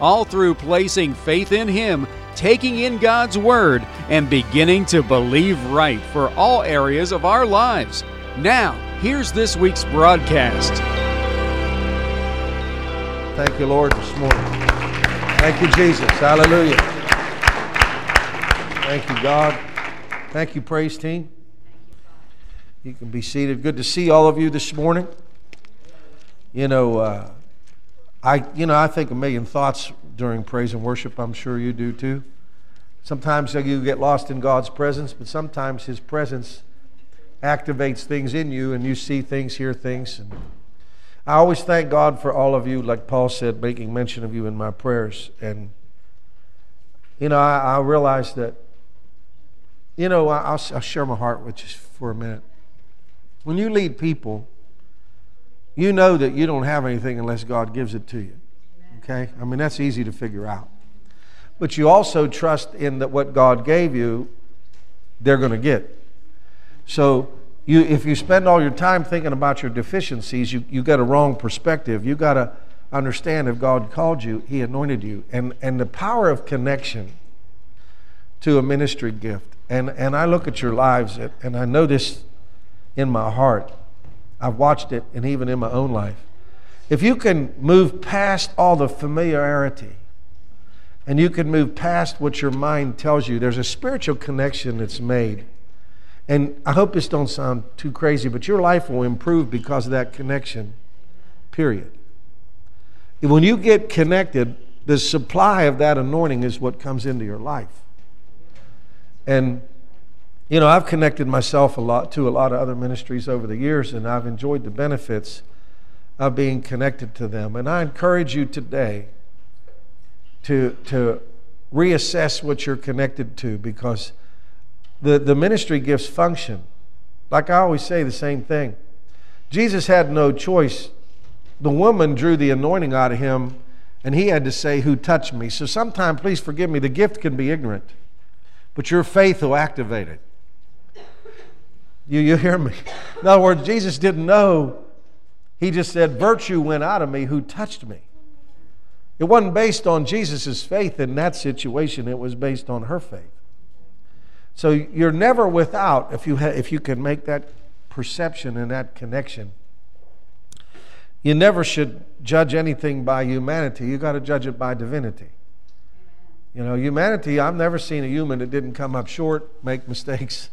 all through placing faith in Him, taking in God's Word, and beginning to believe right for all areas of our lives. Now, here's this week's broadcast. Thank you, Lord, this morning. Thank you, Jesus. Hallelujah. Thank you, God. Thank you, praise team. You can be seated. Good to see all of you this morning. You know, uh, I, you know, I think a million thoughts during praise and worship. I'm sure you do too. Sometimes you get lost in God's presence, but sometimes His presence activates things in you, and you see things, hear things. And I always thank God for all of you, like Paul said, making mention of you in my prayers. And you know, I, I realize that. You know, I'll, I'll share my heart with you for a minute. When you lead people, you know that you don't have anything unless God gives it to you. Okay? I mean, that's easy to figure out. But you also trust in that what God gave you, they're going to get. So, you, if you spend all your time thinking about your deficiencies, you, you got a wrong perspective. You got to understand if God called you, He anointed you. And, and the power of connection to a ministry gift. And, and I look at your lives, and I know this in my heart I've watched it, and even in my own life. If you can move past all the familiarity and you can move past what your mind tells you, there's a spiritual connection that's made. And I hope this don't sound too crazy, but your life will improve because of that connection, period. When you get connected, the supply of that anointing is what comes into your life. And you know, I've connected myself a lot to a lot of other ministries over the years, and I've enjoyed the benefits of being connected to them. And I encourage you today to, to reassess what you're connected to because the, the ministry gifts function. Like I always say the same thing. Jesus had no choice. The woman drew the anointing out of him, and he had to say, Who touched me? So sometimes, please forgive me, the gift can be ignorant, but your faith will activate it. You, you hear me? In other words, Jesus didn't know. He just said, Virtue went out of me who touched me. It wasn't based on Jesus' faith in that situation, it was based on her faith. So you're never without if you, ha- if you can make that perception and that connection. You never should judge anything by humanity. You got to judge it by divinity. You know, humanity, I've never seen a human that didn't come up short, make mistakes,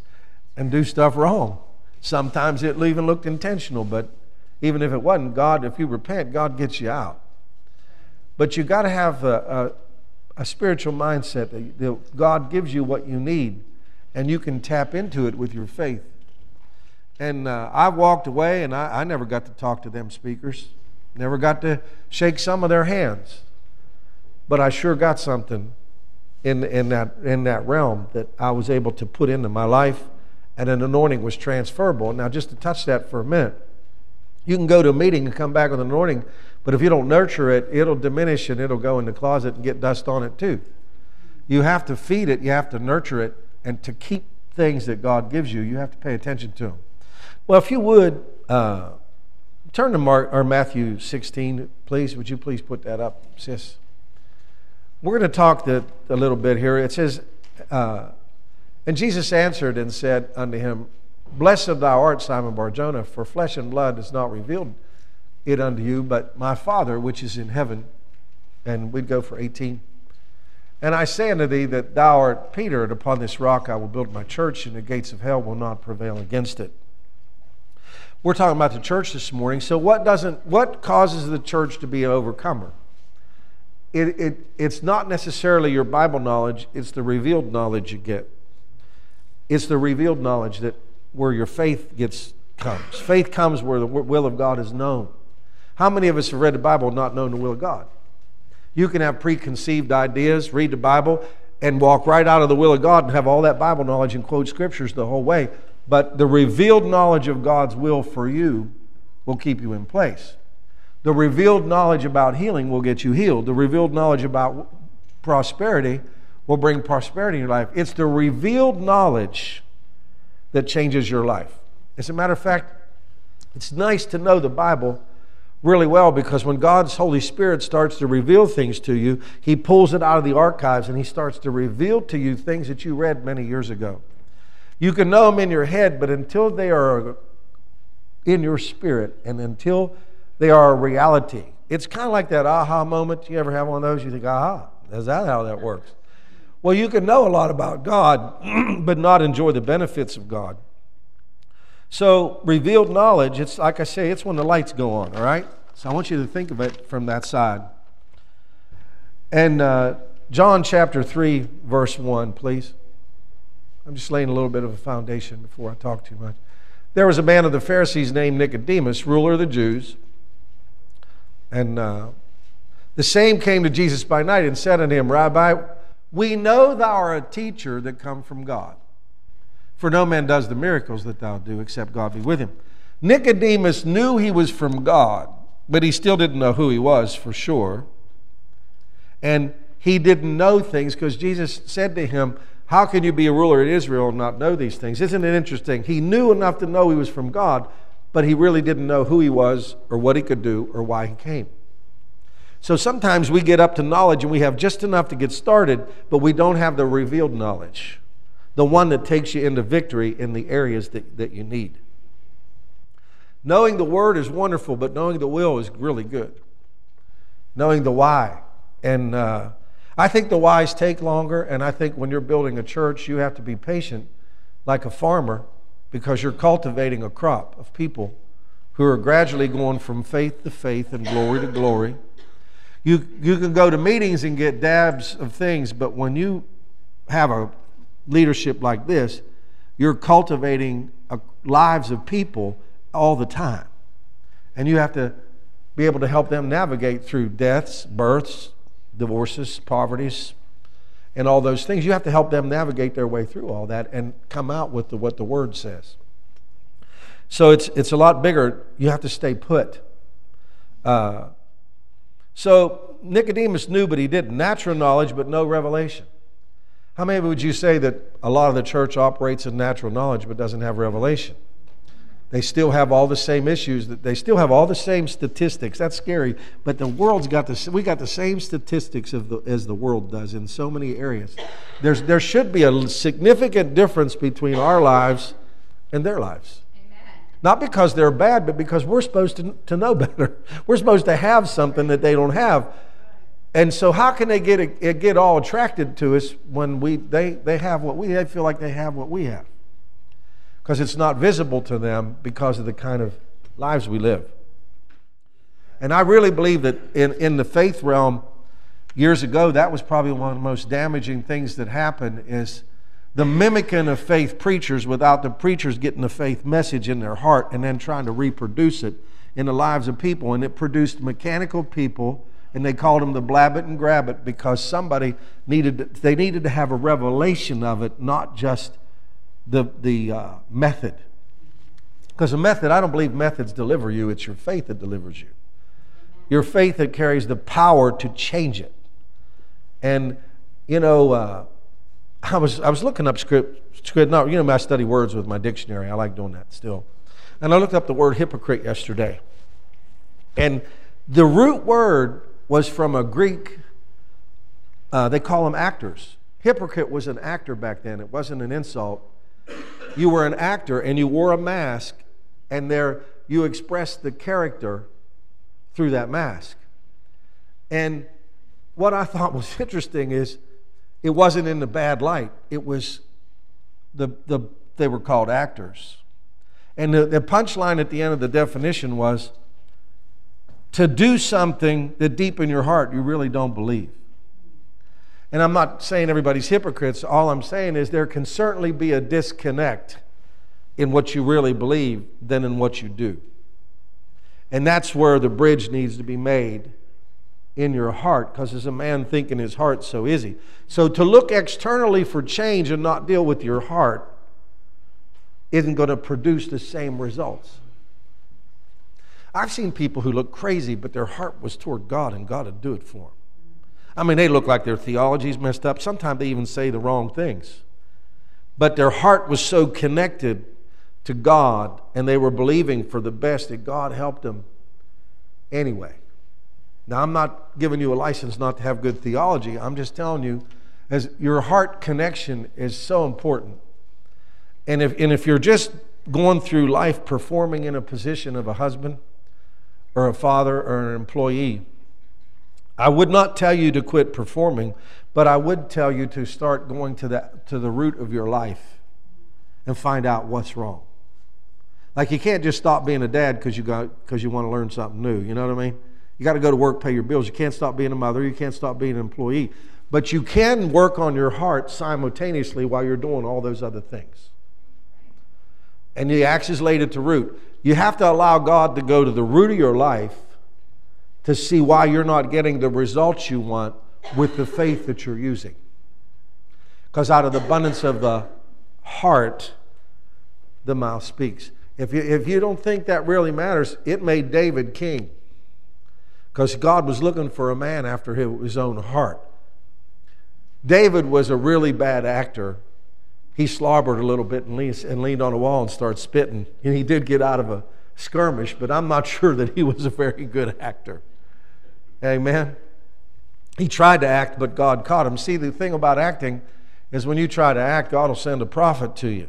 and do stuff wrong. Sometimes it even looked intentional, but even if it wasn't, God, if you repent, God gets you out. But you got to have a, a, a, spiritual mindset that, that God gives you what you need, and you can tap into it with your faith. And uh, I walked away, and I, I never got to talk to them speakers, never got to shake some of their hands, but I sure got something in, in, that, in that realm that I was able to put into my life and an anointing was transferable. Now, just to touch that for a minute, you can go to a meeting and come back with an anointing, but if you don't nurture it, it'll diminish and it'll go in the closet and get dust on it too. You have to feed it, you have to nurture it, and to keep things that God gives you, you have to pay attention to them. Well, if you would, uh, turn to Mark or Matthew 16, please. Would you please put that up, sis? We're going to talk a little bit here. It says, uh, and Jesus answered and said unto him, Blessed thou art, Simon Barjona, for flesh and blood has not revealed it unto you, but my Father which is in heaven. And we'd go for 18. And I say unto thee that thou art Peter, and upon this rock I will build my church, and the gates of hell will not prevail against it. We're talking about the church this morning. So, what doesn't what causes the church to be an overcomer? It, it, it's not necessarily your Bible knowledge, it's the revealed knowledge you get. It's the revealed knowledge that where your faith gets comes. Faith comes where the will of God is known. How many of us have read the Bible not known the will of God? You can have preconceived ideas, read the Bible, and walk right out of the will of God and have all that Bible knowledge and quote scriptures the whole way. But the revealed knowledge of God's will for you will keep you in place. The revealed knowledge about healing will get you healed. The revealed knowledge about prosperity will bring prosperity in your life. It's the revealed knowledge that changes your life. As a matter of fact, it's nice to know the Bible really well because when God's Holy Spirit starts to reveal things to you, He pulls it out of the archives and He starts to reveal to you things that you read many years ago. You can know them in your head, but until they are in your spirit and until they are a reality, it's kind of like that aha moment. You ever have one of those? You think, aha, is that how that works? Well, you can know a lot about God, but not enjoy the benefits of God. So, revealed knowledge, it's like I say, it's when the lights go on, all right? So, I want you to think of it from that side. And uh, John chapter 3, verse 1, please. I'm just laying a little bit of a foundation before I talk too much. There was a man of the Pharisees named Nicodemus, ruler of the Jews. And uh, the same came to Jesus by night and said unto him, Rabbi, we know thou art a teacher that come from God. For no man does the miracles that thou do except God be with him. Nicodemus knew he was from God, but he still didn't know who he was for sure. And he didn't know things because Jesus said to him, How can you be a ruler in Israel and not know these things? Isn't it interesting? He knew enough to know he was from God, but he really didn't know who he was or what he could do or why he came. So sometimes we get up to knowledge and we have just enough to get started, but we don't have the revealed knowledge the one that takes you into victory in the areas that, that you need. Knowing the word is wonderful, but knowing the will is really good. Knowing the why. And uh, I think the whys take longer, and I think when you're building a church, you have to be patient like a farmer because you're cultivating a crop of people who are gradually going from faith to faith and glory to glory. You, you can go to meetings and get dabs of things, but when you have a leadership like this, you're cultivating a, lives of people all the time. And you have to be able to help them navigate through deaths, births, divorces, poverties, and all those things. You have to help them navigate their way through all that and come out with the, what the Word says. So it's, it's a lot bigger. You have to stay put. Uh, so Nicodemus knew, but he didn't. Natural knowledge, but no revelation. How many would you say that a lot of the church operates in natural knowledge but doesn't have revelation? They still have all the same issues. That they still have all the same statistics. That's scary. But the world's got the we got the same statistics the, as the world does in so many areas. There's there should be a significant difference between our lives and their lives. Not because they're bad, but because we're supposed to, to know better. We're supposed to have something that they don't have. And so, how can they get, get all attracted to us when we, they, they have what we they feel like they have what we have? Because it's not visible to them because of the kind of lives we live. And I really believe that in, in the faith realm, years ago, that was probably one of the most damaging things that happened is the mimicking of faith preachers without the preachers getting the faith message in their heart and then trying to reproduce it in the lives of people. And it produced mechanical people and they called them the blab it and grab it because somebody needed they needed to have a revelation of it not just the, the uh, method. Because the method i don't believe methods deliver you. It's your faith that delivers you. Your faith that carries the power to change it. And you know uh, i was i was looking up script script not you know i study words with my dictionary i like doing that still and i looked up the word hypocrite yesterday and the root word was from a Greek, uh, they call them actors. Hypocrite was an actor back then, it wasn't an insult. You were an actor and you wore a mask, and there you expressed the character through that mask. And what I thought was interesting is it wasn't in the bad light, it was the, the they were called actors. And the, the punchline at the end of the definition was to do something that deep in your heart you really don't believe. And I'm not saying everybody's hypocrites. All I'm saying is there can certainly be a disconnect in what you really believe than in what you do. And that's where the bridge needs to be made in your heart, because as a man think in his heart, so is he. So to look externally for change and not deal with your heart isn't going to produce the same results. I've seen people who look crazy, but their heart was toward God, and God would do it for them. I mean, they look like their theology's messed up. Sometimes they even say the wrong things. But their heart was so connected to God, and they were believing for the best that God helped them anyway. Now, I'm not giving you a license not to have good theology. I'm just telling you, as your heart connection is so important. And if, and if you're just going through life performing in a position of a husband or a father or an employee, I would not tell you to quit performing, but I would tell you to start going to the, to the root of your life and find out what's wrong. Like you can't just stop being a dad because you got because you want to learn something new. You know what I mean? You got to go to work, pay your bills. You can't stop being a mother. You can't stop being an employee. But you can work on your heart simultaneously while you're doing all those other things. And the axe is laid at the root. You have to allow God to go to the root of your life to see why you're not getting the results you want with the faith that you're using. Because out of the abundance of the heart, the mouth speaks. If you, if you don't think that really matters, it made David king because God was looking for a man after his own heart. David was a really bad actor. He slobbered a little bit and leaned, and leaned on a wall and started spitting. And he did get out of a skirmish, but I'm not sure that he was a very good actor. Amen. He tried to act, but God caught him. See, the thing about acting is when you try to act, God will send a prophet to you.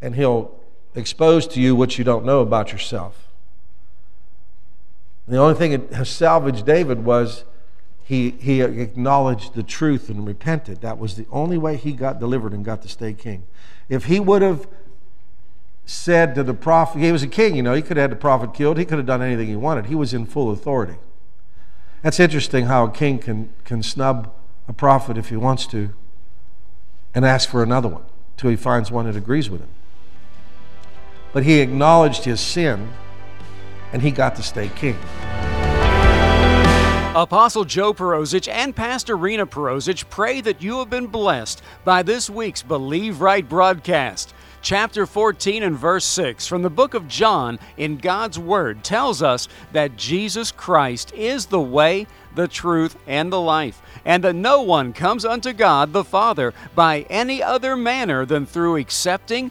And he'll expose to you what you don't know about yourself. The only thing that salvaged David was he, he acknowledged the truth and repented. That was the only way he got delivered and got to stay king. If he would have said to the prophet, he was a king, you know, he could have had the prophet killed, he could have done anything he wanted. He was in full authority. That's interesting how a king can, can snub a prophet if he wants to and ask for another one till he finds one that agrees with him. But he acknowledged his sin and he got to stay king. Apostle Joe Perozich and Pastor Rena Perozich pray that you have been blessed by this week's Believe Right broadcast. Chapter 14 and verse 6 from the book of John in God's Word tells us that Jesus Christ is the way, the truth, and the life, and that no one comes unto God the Father by any other manner than through accepting,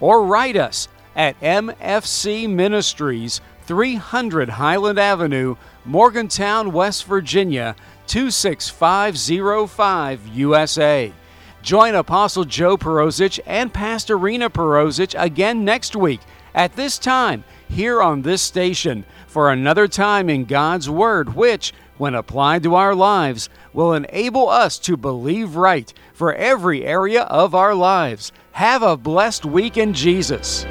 or write us at MFC Ministries, 300 Highland Avenue, Morgantown, West Virginia, 26505 USA. Join Apostle Joe Perozich and Pastor Rena again next week at this time here on this station for another time in God's Word, which, when applied to our lives, will enable us to believe right for every area of our lives. Have a blessed week in Jesus.